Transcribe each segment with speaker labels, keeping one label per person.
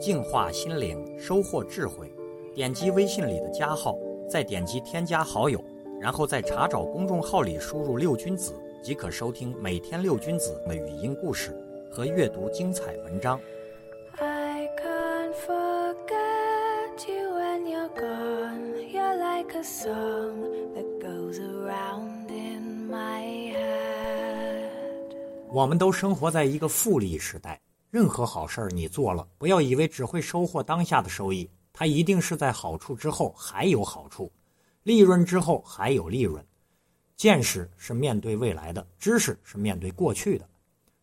Speaker 1: 净化心灵，收获智慧。点击微信里的加号，再点击添加好友，然后在查找公众号里输入“六君子”，即可收听每天六君子的语音故事和阅读精彩文章。
Speaker 2: I can't forget you when you're gone. You're like a song that goes around in my head.
Speaker 1: 我们都生活在一个复利时代，任何好事儿你做了，不要以为只会收获当下的收益，它一定是在好处之后还有好处，利润之后还有利润。见识是面对未来的，知识是面对过去的。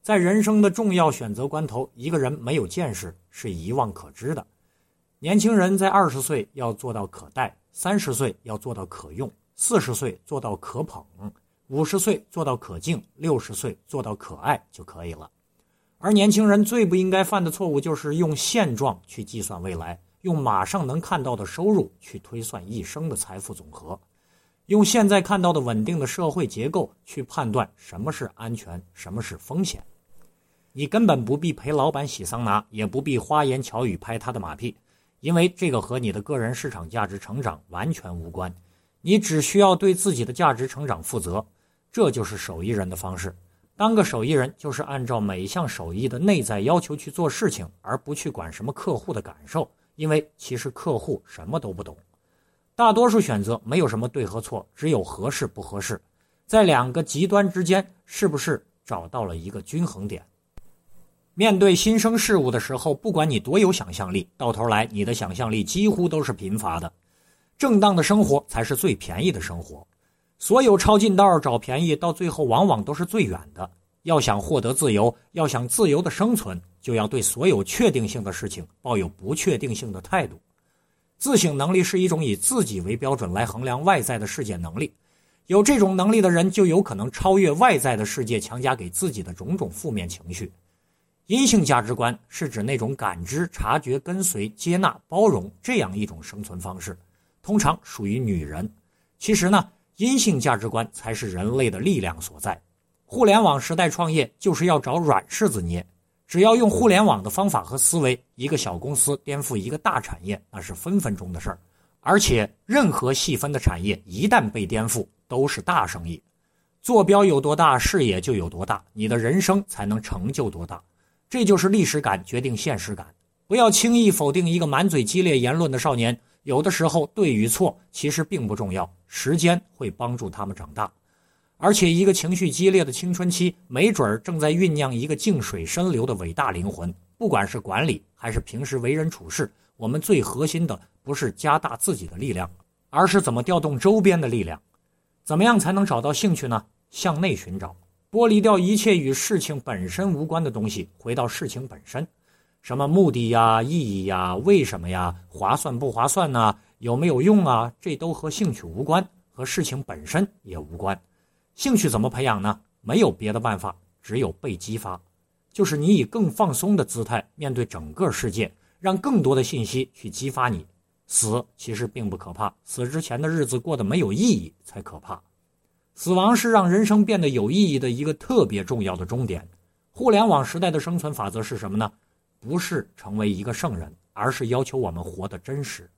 Speaker 1: 在人生的重要选择关头，一个人没有见识是一望可知的。年轻人在二十岁要做到可待，三十岁要做到可用，四十岁做到可捧，五十岁做到可敬，六十岁做到可爱就可以了。而年轻人最不应该犯的错误，就是用现状去计算未来，用马上能看到的收入去推算一生的财富总和，用现在看到的稳定的社会结构去判断什么是安全，什么是风险。你根本不必陪老板洗桑拿，也不必花言巧语拍他的马屁，因为这个和你的个人市场价值成长完全无关。你只需要对自己的价值成长负责，这就是手艺人的方式。当个手艺人，就是按照每项手艺的内在要求去做事情，而不去管什么客户的感受，因为其实客户什么都不懂。大多数选择没有什么对和错，只有合适不合适。在两个极端之间，是不是找到了一个均衡点？面对新生事物的时候，不管你多有想象力，到头来你的想象力几乎都是贫乏的。正当的生活才是最便宜的生活。所有抄近道找便宜，到最后往往都是最远的。要想获得自由，要想自由的生存，就要对所有确定性的事情抱有不确定性的态度。自省能力是一种以自己为标准来衡量外在的世界能力。有这种能力的人，就有可能超越外在的世界强加给自己的种种负面情绪。阴性价值观是指那种感知、察觉、跟随、接纳、包容这样一种生存方式，通常属于女人。其实呢？阴性价值观才是人类的力量所在。互联网时代创业就是要找软柿子捏，只要用互联网的方法和思维，一个小公司颠覆一个大产业，那是分分钟的事儿。而且，任何细分的产业一旦被颠覆，都是大生意。坐标有多大，视野就有多大，你的人生才能成就多大。这就是历史感决定现实感。不要轻易否定一个满嘴激烈言论的少年。有的时候，对与错其实并不重要，时间会帮助他们长大。而且，一个情绪激烈的青春期，没准儿正在酝酿一个静水深流的伟大灵魂。不管是管理还是平时为人处事，我们最核心的不是加大自己的力量，而是怎么调动周边的力量。怎么样才能找到兴趣呢？向内寻找，剥离掉一切与事情本身无关的东西，回到事情本身。什么目的呀、意义呀、为什么呀、划算不划算呢？有没有用啊？这都和兴趣无关，和事情本身也无关。兴趣怎么培养呢？没有别的办法，只有被激发。就是你以更放松的姿态面对整个世界，让更多的信息去激发你。死其实并不可怕，死之前的日子过得没有意义才可怕。死亡是让人生变得有意义的一个特别重要的终点。互联网时代的生存法则是什么呢？不是成为一个圣人，而是要求我们活得真实。